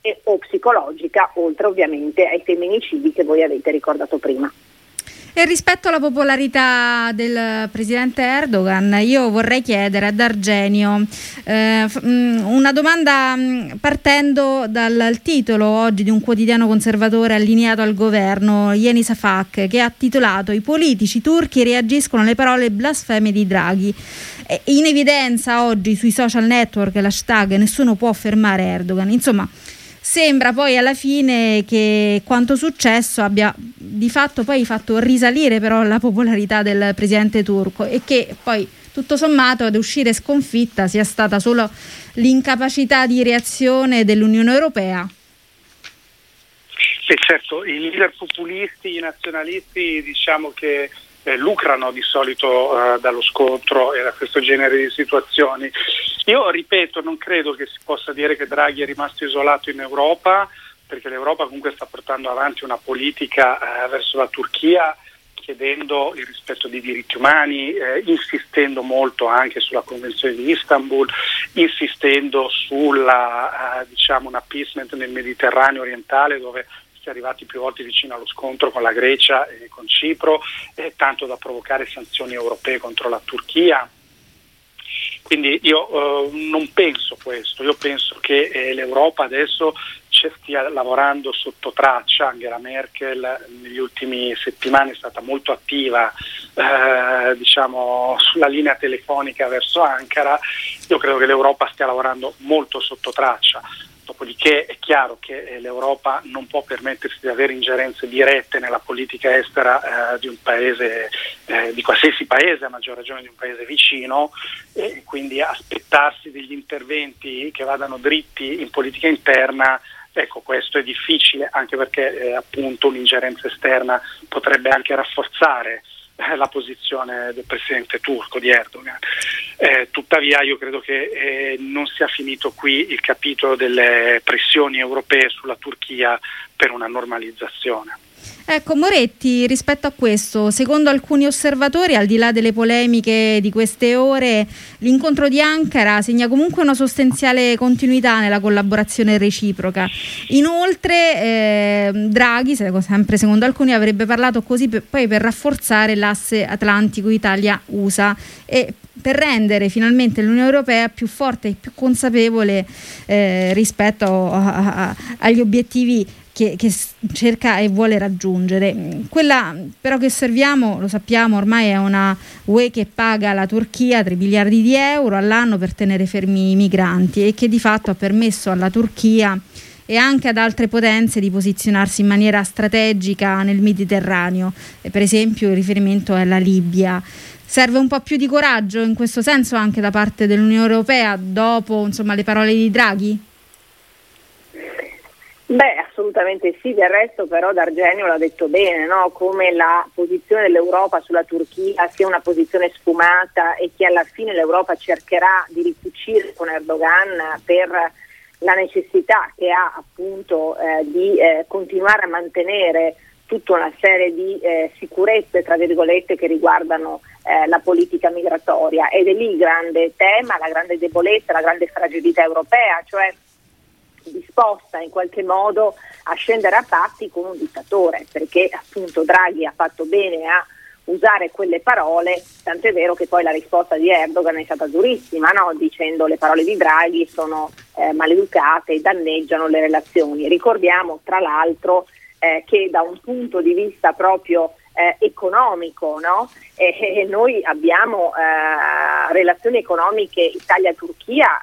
e, o psicologica, oltre ovviamente ai femminicidi che voi avete ricordato prima. E rispetto alla popolarità del presidente Erdogan, io vorrei chiedere ad Argenio eh, mm, una domanda mm, partendo dal titolo oggi di un quotidiano conservatore allineato al governo, Yeni Safak, che ha titolato I politici turchi reagiscono alle parole blasfeme di Draghi. In evidenza oggi sui social network l'hashtag nessuno può fermare Erdogan. Insomma, Sembra poi alla fine che quanto successo abbia di fatto poi fatto risalire però la popolarità del presidente turco e che poi tutto sommato ad uscire sconfitta sia stata solo l'incapacità di reazione dell'Unione Europea. Sì, certo, i leader populisti, i nazionalisti diciamo che eh, lucrano di solito eh, dallo scontro e da questo genere di situazioni. Io ripeto, non credo che si possa dire che Draghi è rimasto isolato in Europa, perché l'Europa comunque sta portando avanti una politica eh, verso la Turchia chiedendo il rispetto dei diritti umani, eh, insistendo molto anche sulla Convenzione di Istanbul, insistendo sulla eh, diciamo, un appeasement nel Mediterraneo orientale dove si è arrivati più volte vicino allo scontro con la Grecia e con Cipro, eh, tanto da provocare sanzioni europee contro la Turchia. Quindi io eh, non penso questo, io penso che eh, l'Europa adesso stia lavorando sotto traccia, Angela Merkel negli ultimi settimane è stata molto attiva eh, diciamo, sulla linea telefonica verso Ankara, io credo che l'Europa stia lavorando molto sotto traccia. Dopodiché è chiaro che eh, l'Europa non può permettersi di avere ingerenze dirette nella politica estera eh, di un paese, eh, di qualsiasi paese, a maggior ragione di un paese vicino, e quindi aspettarsi degli interventi che vadano dritti in politica interna Ecco, questo è difficile anche perché eh, appunto un'ingerenza esterna potrebbe anche rafforzare la posizione del presidente turco di Erdogan. Eh, tuttavia io credo che eh, non sia finito qui il capitolo delle pressioni europee sulla Turchia per una normalizzazione. Ecco, Moretti, rispetto a questo, secondo alcuni osservatori, al di là delle polemiche di queste ore, l'incontro di Ankara segna comunque una sostanziale continuità nella collaborazione reciproca. Inoltre, eh, Draghi, sempre secondo alcuni, avrebbe parlato così per, poi per rafforzare l'asse Atlantico Italia-USA e per rendere finalmente l'Unione Europea più forte e più consapevole eh, rispetto a, a, agli obiettivi che, che, cerca e vuole raggiungere. Quella però che osserviamo, lo sappiamo, ormai è una UE che paga la Turchia 3 miliardi di euro all'anno per tenere fermi i migranti e che di fatto ha permesso alla Turchia e anche ad altre potenze di posizionarsi in maniera strategica nel Mediterraneo, per esempio il riferimento è alla Libia. Serve un po' più di coraggio in questo senso anche da parte dell'Unione Europea dopo insomma, le parole di Draghi? Beh, assolutamente sì, del resto però D'Argenio l'ha detto bene, no? come la posizione dell'Europa sulla Turchia sia una posizione sfumata e che alla fine l'Europa cercherà di ricucire con Erdogan per la necessità che ha appunto eh, di eh, continuare a mantenere tutta una serie di eh, sicurezze, tra virgolette, che riguardano eh, la politica migratoria. Ed è lì il grande tema, la grande debolezza, la grande fragilità europea, cioè disposta in qualche modo a scendere a patti con un dittatore, perché appunto Draghi ha fatto bene a usare quelle parole, tant'è vero che poi la risposta di Erdogan è stata durissima, no? dicendo le parole di Draghi sono eh, maleducate e danneggiano le relazioni. Ricordiamo tra l'altro eh, che da un punto di vista proprio eh, economico, no? e, noi abbiamo eh, relazioni economiche Italia-Turchia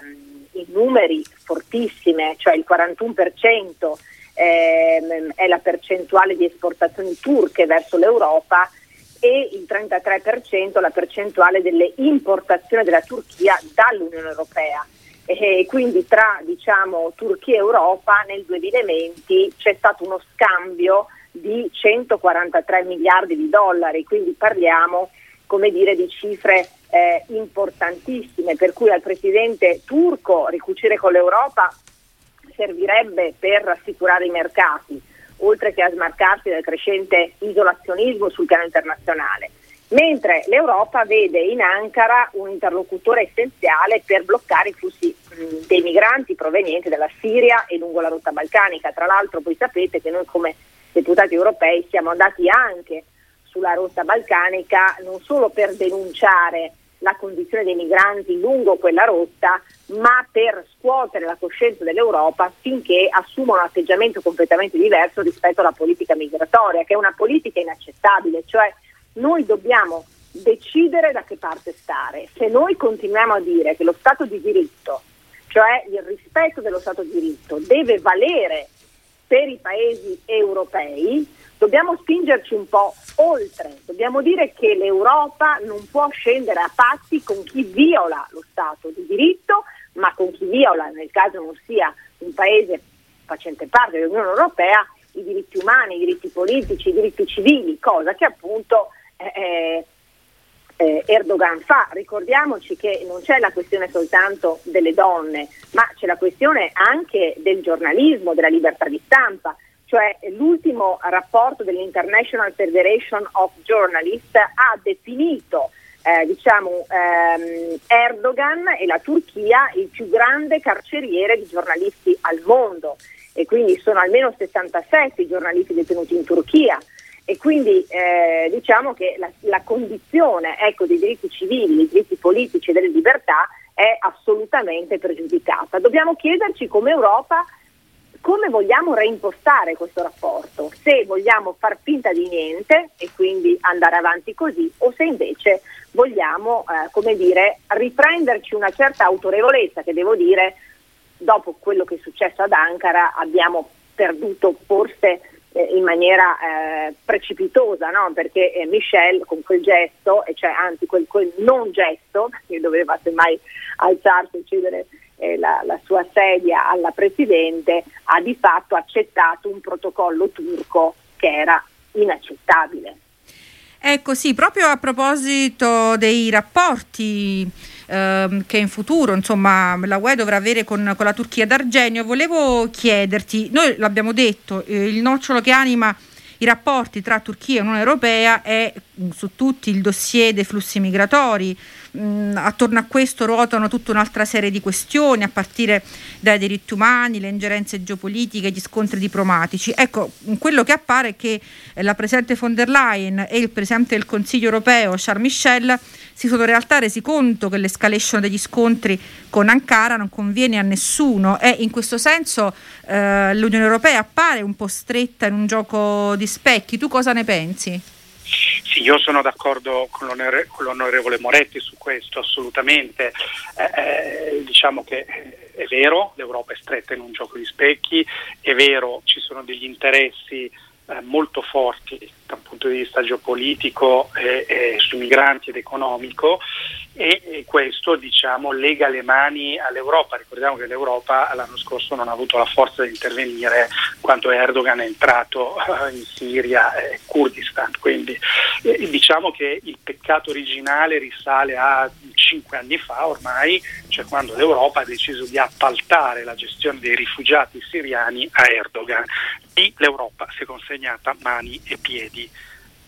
ehm, in numeri fortissime, cioè il 41% ehm, è la percentuale di esportazioni turche verso l'Europa e il 33% la percentuale delle importazioni della Turchia dall'Unione Europea. E quindi tra diciamo, Turchia e Europa nel 2020 c'è stato uno scambio di 143 miliardi di dollari, quindi parliamo come dire, di cifre eh, importantissime, per cui al presidente turco ricucire con l'Europa servirebbe per rassicurare i mercati, oltre che a smarcarsi dal crescente isolazionismo sul piano internazionale. Mentre l'Europa vede in Ankara un interlocutore essenziale per bloccare i flussi dei migranti provenienti dalla Siria e lungo la rotta balcanica. Tra l'altro voi sapete che noi come deputati europei siamo andati anche sulla rotta balcanica non solo per denunciare la condizione dei migranti lungo quella rotta, ma per scuotere la coscienza dell'Europa finché assuma un atteggiamento completamente diverso rispetto alla politica migratoria, che è una politica inaccettabile, cioè noi dobbiamo decidere da che parte stare. Se noi continuiamo a dire che lo Stato di diritto, cioè il rispetto dello Stato di diritto, deve valere per i paesi europei, dobbiamo spingerci un po' oltre, dobbiamo dire che l'Europa non può scendere a patti con chi viola lo Stato di diritto, ma con chi viola, nel caso non sia un paese facente parte dell'Unione Europea, i diritti umani, i diritti politici, i diritti civili, cosa che appunto eh, eh, Erdogan fa. Ricordiamoci che non c'è la questione soltanto delle donne, ma c'è la questione anche del giornalismo, della libertà di stampa. Cioè l'ultimo rapporto dell'International Federation of Journalists ha definito eh, diciamo, ehm, Erdogan e la Turchia il più grande carceriere di giornalisti al mondo. E quindi sono almeno 67 i giornalisti detenuti in Turchia e quindi eh, diciamo che la, la condizione ecco, dei diritti civili, dei diritti politici e delle libertà è assolutamente pregiudicata. Dobbiamo chiederci come Europa come vogliamo reimpostare questo rapporto, se vogliamo far finta di niente e quindi andare avanti così o se invece vogliamo eh, dire, riprenderci una certa autorevolezza che devo dire dopo quello che è successo ad Ankara abbiamo perduto forse eh, in maniera eh, precipitosa, no? perché eh, Michel con quel gesto, cioè anzi quel, quel non gesto, che doveva semmai alzarsi e cedere eh, la, la, sua sedia alla Presidente, ha di fatto accettato un protocollo turco che era inaccettabile. Ecco sì, proprio a proposito dei rapporti ehm, che in futuro insomma, la UE dovrà avere con, con, la Turchia d'Argenio, volevo chiederti, noi l'abbiamo detto, eh, il nocciolo che anima i rapporti tra Turchia e Unione Europea e su tutti il dossier dei flussi migratori. Mm, attorno a questo ruotano tutta un'altra serie di questioni, a partire dai diritti umani, le ingerenze geopolitiche, gli scontri diplomatici. Ecco, quello che appare è che la Presidente von der Leyen e il Presidente del Consiglio europeo, Charles Michel, si sono in realtà resi conto che l'escalation degli scontri con Ankara non conviene a nessuno e in questo senso eh, l'Unione Europea appare un po' stretta in un gioco di specchi. Tu cosa ne pensi? Sì, io sono d'accordo con, l'onore, con l'onorevole Moretti su questo, assolutamente. Eh, eh, diciamo che è vero, l'Europa è stretta in un gioco di specchi, è vero, ci sono degli interessi eh, molto forti da un punto di vista geopolitico e, e sui migranti ed economico e, questo diciamo, lega le mani all'Europa. Ricordiamo che l'Europa l'anno scorso non ha avuto la forza di intervenire quando Erdogan è entrato uh, in Siria e Kurdistan, quindi eh, diciamo che il peccato originale risale a cinque anni fa ormai, cioè quando l'Europa ha deciso di appaltare la gestione dei rifugiati siriani a Erdogan. E l'Europa si è consegnata mani e piedi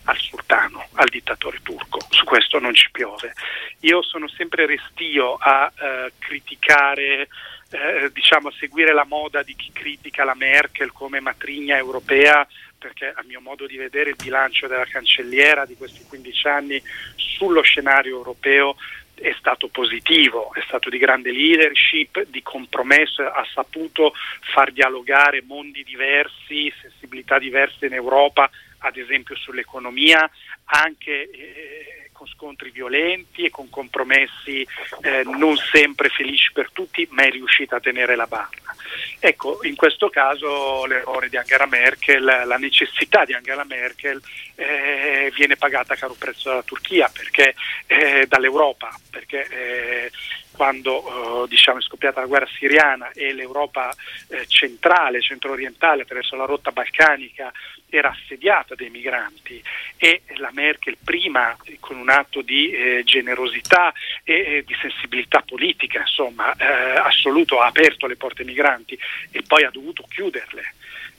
al sultano, al dittatore turco. Su questo non ci piove. Io sono sempre restio a eh, criticare, eh, diciamo a seguire la moda di chi critica la Merkel come matrigna europea perché a mio modo di vedere il bilancio della cancelliera di questi 15 anni sullo scenario europeo è stato positivo, è stato di grande leadership, di compromesso, ha saputo far dialogare mondi diversi, sensibilità diverse in Europa, ad esempio sull'economia, anche eh, con scontri violenti e con compromessi eh, non sempre felici per tutti, ma è riuscita a tenere la barra. Ecco, in questo caso l'errore di Angela Merkel, la necessità di Angela Merkel eh, viene pagata a caro prezzo dalla Turchia, perché, eh, dall'Europa, perché eh, quando eh, diciamo, è scoppiata la guerra siriana e l'Europa eh, centrale, centro-orientale, attraverso la rotta balcanica, era assediata dai migranti e la Merkel prima con un atto di eh, generosità e eh, di sensibilità politica, insomma, eh, assoluto ha aperto le porte ai migranti e poi ha dovuto chiuderle.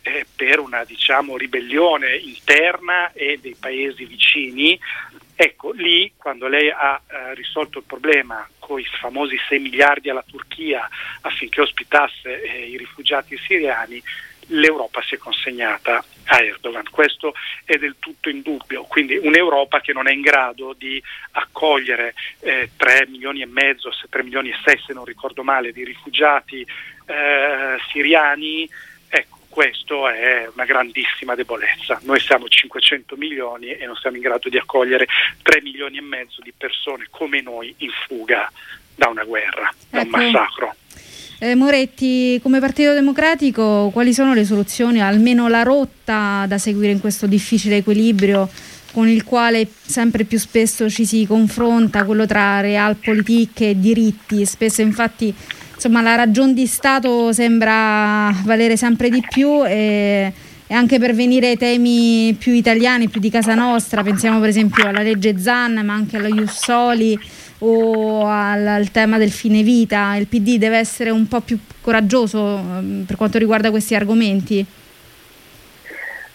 Eh, per una diciamo, ribellione interna e dei paesi vicini Ecco, lì quando lei ha eh, risolto il problema con i famosi 6 miliardi alla Turchia affinché ospitasse eh, i rifugiati siriani, l'Europa si è consegnata a Erdogan. Questo è del tutto indubbio, quindi un'Europa che non è in grado di accogliere eh, 3 milioni e mezzo, 3 milioni e 6 se non ricordo male, di rifugiati eh, siriani questo è una grandissima debolezza. Noi siamo 500 milioni e non siamo in grado di accogliere 3 milioni e mezzo di persone come noi in fuga da una guerra, da ecco. un massacro. Eh, Moretti, come Partito Democratico, quali sono le soluzioni, almeno la rotta da seguire in questo difficile equilibrio con il quale sempre più spesso ci si confronta, quello tra realpolitik e diritti? Spesso infatti insomma, la ragione di Stato sembra valere sempre di più e, e, anche per venire ai temi più italiani, più di casa nostra, pensiamo per esempio alla legge Zan, ma anche allo Jussoli o al, al, tema del fine vita. Il PD deve essere un po' più coraggioso um, per quanto riguarda questi argomenti?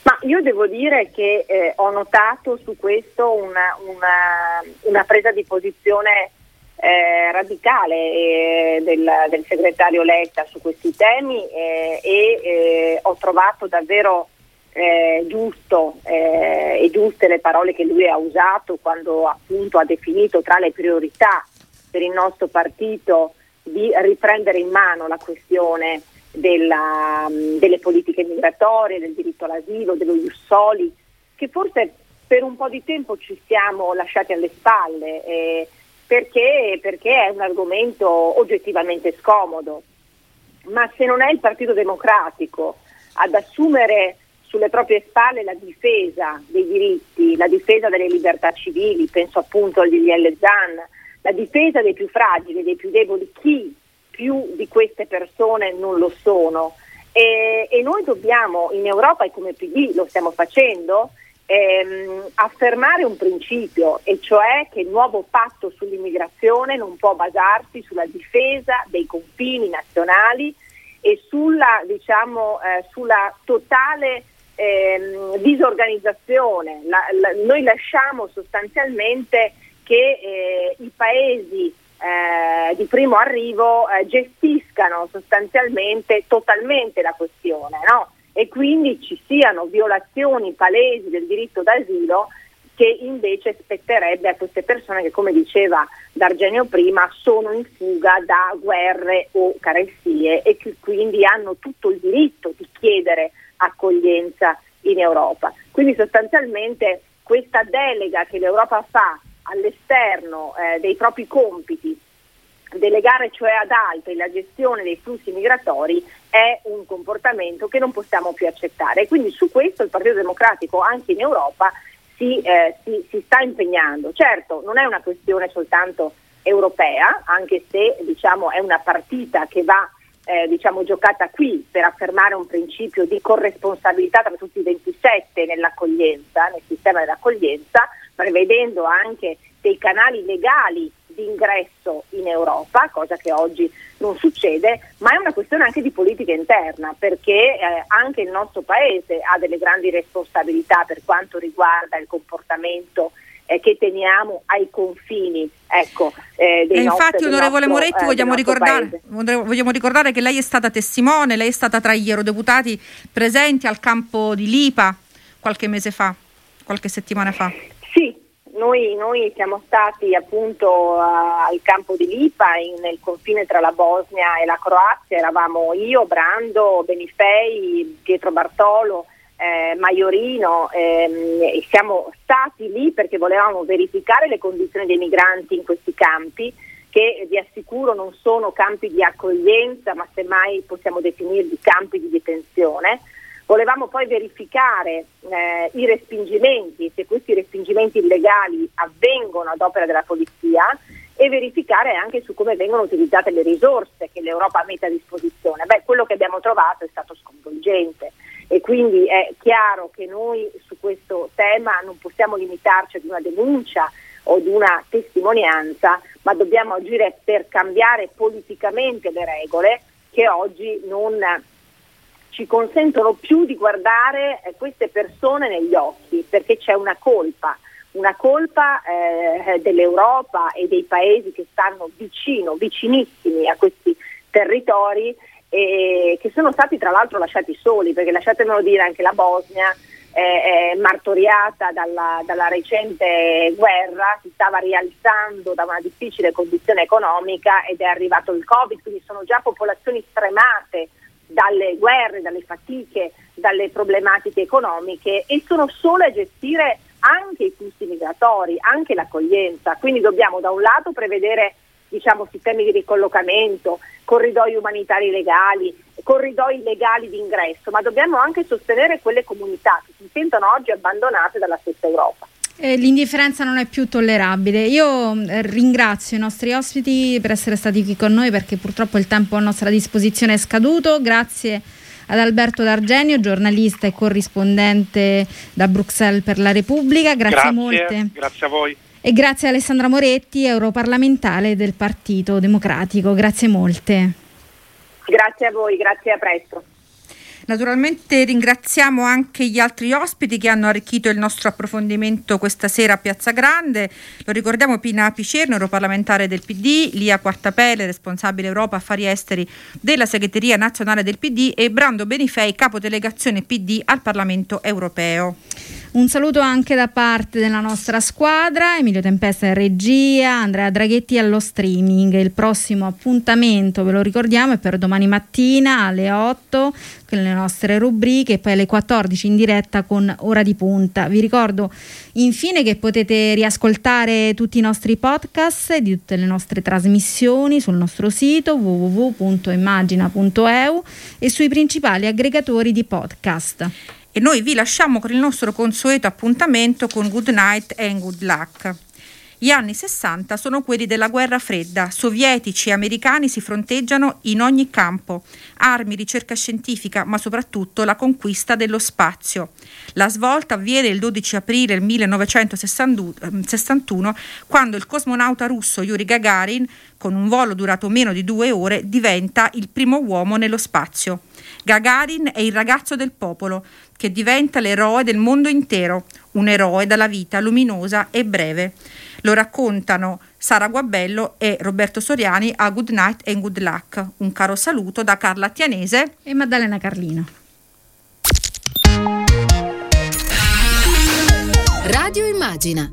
Ma io devo dire che eh, ho notato su questo una, una, una presa di posizione eh, radicale eh, del, del, segretario Letta su questi temi eh, e eh, ho trovato davvero eh, giusto e giuste le parole che lui ha usato quando appunto ha definito tra le priorità per il nostro partito di riprendere in mano la questione della, delle politiche migratorie, del diritto all'asilo, dello Jussoli, che forse per un po' di tempo ci siamo lasciati alle spalle. Eh, perché, perché è un argomento oggettivamente scomodo. Ma se non è il Partito Democratico ad assumere sulle proprie spalle la difesa dei diritti, la difesa delle libertà civili, penso appunto al DDL ZAN, la difesa dei più fragili, dei più deboli, chi più di queste persone non lo sono. E, e noi dobbiamo in Europa e come PD lo stiamo facendo, ehm, affermare un principio, e cioè che il nuovo patto sull'immigrazione non può basarsi sulla difesa dei confini nazionali e sulla, diciamo, eh, sulla totale ehm, disorganizzazione. La, la, noi lasciamo sostanzialmente che eh, i paesi eh, di primo arrivo eh, gestiscano sostanzialmente totalmente la questione no? E quindi ci siano violazioni palesi del diritto d'asilo che invece spetterebbe a queste persone che, come diceva D'Argenio prima, sono in fuga da guerre o carestie e che quindi hanno tutto il diritto di chiedere accoglienza in Europa. Quindi sostanzialmente questa delega che l'Europa fa all'esterno eh, dei propri compiti, delegare cioè ad altri la gestione dei flussi migratori è un comportamento che non possiamo più accettare. Quindi su questo il Partito Democratico anche in Europa si, eh, si, si sta impegnando. Certo, non è una questione soltanto europea, anche se diciamo, è una partita che va eh, diciamo, giocata qui per affermare un principio di corresponsabilità tra tutti i 27 nell'accoglienza, nel sistema dell'accoglienza, prevedendo anche dei canali legali di ingresso in Europa, cosa che oggi non succede, ma è una questione anche di politica interna, perché eh, anche il nostro Paese ha delle grandi responsabilità per quanto riguarda il comportamento eh, che teniamo ai confini. Ecco, eh, dei infatti, nostri, onorevole nostro, Moretti, eh, vogliamo ricordare, vogliamo ricordare che lei è stata testimone, lei è stata tra gli eurodeputati presenti al campo di Lipa qualche mese fa, qualche settimana fa. Sì, noi, noi, siamo stati appunto uh, al campo di Lipa in, nel confine tra la Bosnia e la Croazia, eravamo io, Brando, Benifei, Pietro Bartolo, eh, Maiorino ehm, siamo stati lì perché volevamo verificare le condizioni dei migranti in questi campi che vi assicuro non sono campi di accoglienza ma semmai possiamo definirli campi di detenzione Volevamo poi verificare eh, i respingimenti, se questi respingimenti illegali avvengono ad opera della polizia e verificare anche su come vengono utilizzate le risorse che l'Europa mette a disposizione. Beh, quello che abbiamo trovato è stato sconvolgente e quindi è chiaro che noi su questo tema non possiamo limitarci ad una denuncia o ad una testimonianza, ma dobbiamo agire per cambiare politicamente le regole che oggi non ci consentono più di guardare eh, queste persone negli occhi, perché c'è una colpa, una colpa eh, dell'Europa e dei paesi che stanno vicino, vicinissimi a questi territori e che sono stati tra l'altro lasciati soli, perché lasciatemelo dire anche la Bosnia è martoriata dalla, dalla, recente guerra, si stava rialzando da una difficile condizione economica ed è arrivato il Covid, quindi sono già popolazioni stremate dalle guerre, dalle fatiche, dalle problematiche economiche e sono sole a gestire anche i flussi migratori, anche l'accoglienza. Quindi dobbiamo da un lato prevedere diciamo, sistemi di ricollocamento, corridoi umanitari legali, corridoi legali di ingresso, ma dobbiamo anche sostenere quelle comunità che si sentono oggi abbandonate dalla stessa Europa. Eh, l'indifferenza non è più tollerabile. Io eh, ringrazio i nostri ospiti per essere stati qui con noi perché purtroppo il tempo a nostra disposizione è scaduto. Grazie ad Alberto D'Argenio, giornalista e corrispondente da Bruxelles per la Repubblica. Grazie, grazie molte. Grazie a voi. E grazie a Alessandra Moretti, europarlamentare del Partito Democratico. Grazie molte. Grazie a voi, grazie a presto. Naturalmente ringraziamo anche gli altri ospiti che hanno arricchito il nostro approfondimento questa sera a Piazza Grande. Lo ricordiamo Pina Picerno, europarlamentare del PD, Lia Quartapelle, responsabile Europa Affari Esteri della segreteria nazionale del PD e Brando Benifei, capodelegazione PD al Parlamento europeo. Un saluto anche da parte della nostra squadra, Emilio Tempesta in regia, Andrea Draghetti allo streaming. Il prossimo appuntamento, ve lo ricordiamo, è per domani mattina alle 8 con le nostre rubriche e poi alle 14 in diretta con Ora di Punta. Vi ricordo infine che potete riascoltare tutti i nostri podcast di tutte le nostre trasmissioni sul nostro sito www.immagina.eu e sui principali aggregatori di podcast e noi vi lasciamo con il nostro consueto appuntamento con Good Night and Good Luck. Gli anni 60 sono quelli della guerra fredda, sovietici e americani si fronteggiano in ogni campo, armi, ricerca scientifica, ma soprattutto la conquista dello spazio. La svolta avviene il 12 aprile 1961 quando il cosmonauta russo Yuri Gagarin, con un volo durato meno di due ore, diventa il primo uomo nello spazio. Gagarin è il ragazzo del popolo, che diventa l'eroe del mondo intero, un eroe dalla vita luminosa e breve. Lo raccontano Sara Guabello e Roberto Soriani a Good Night and Good Luck. Un caro saluto da Carla Tianese e Maddalena Carlino. Radio Immagina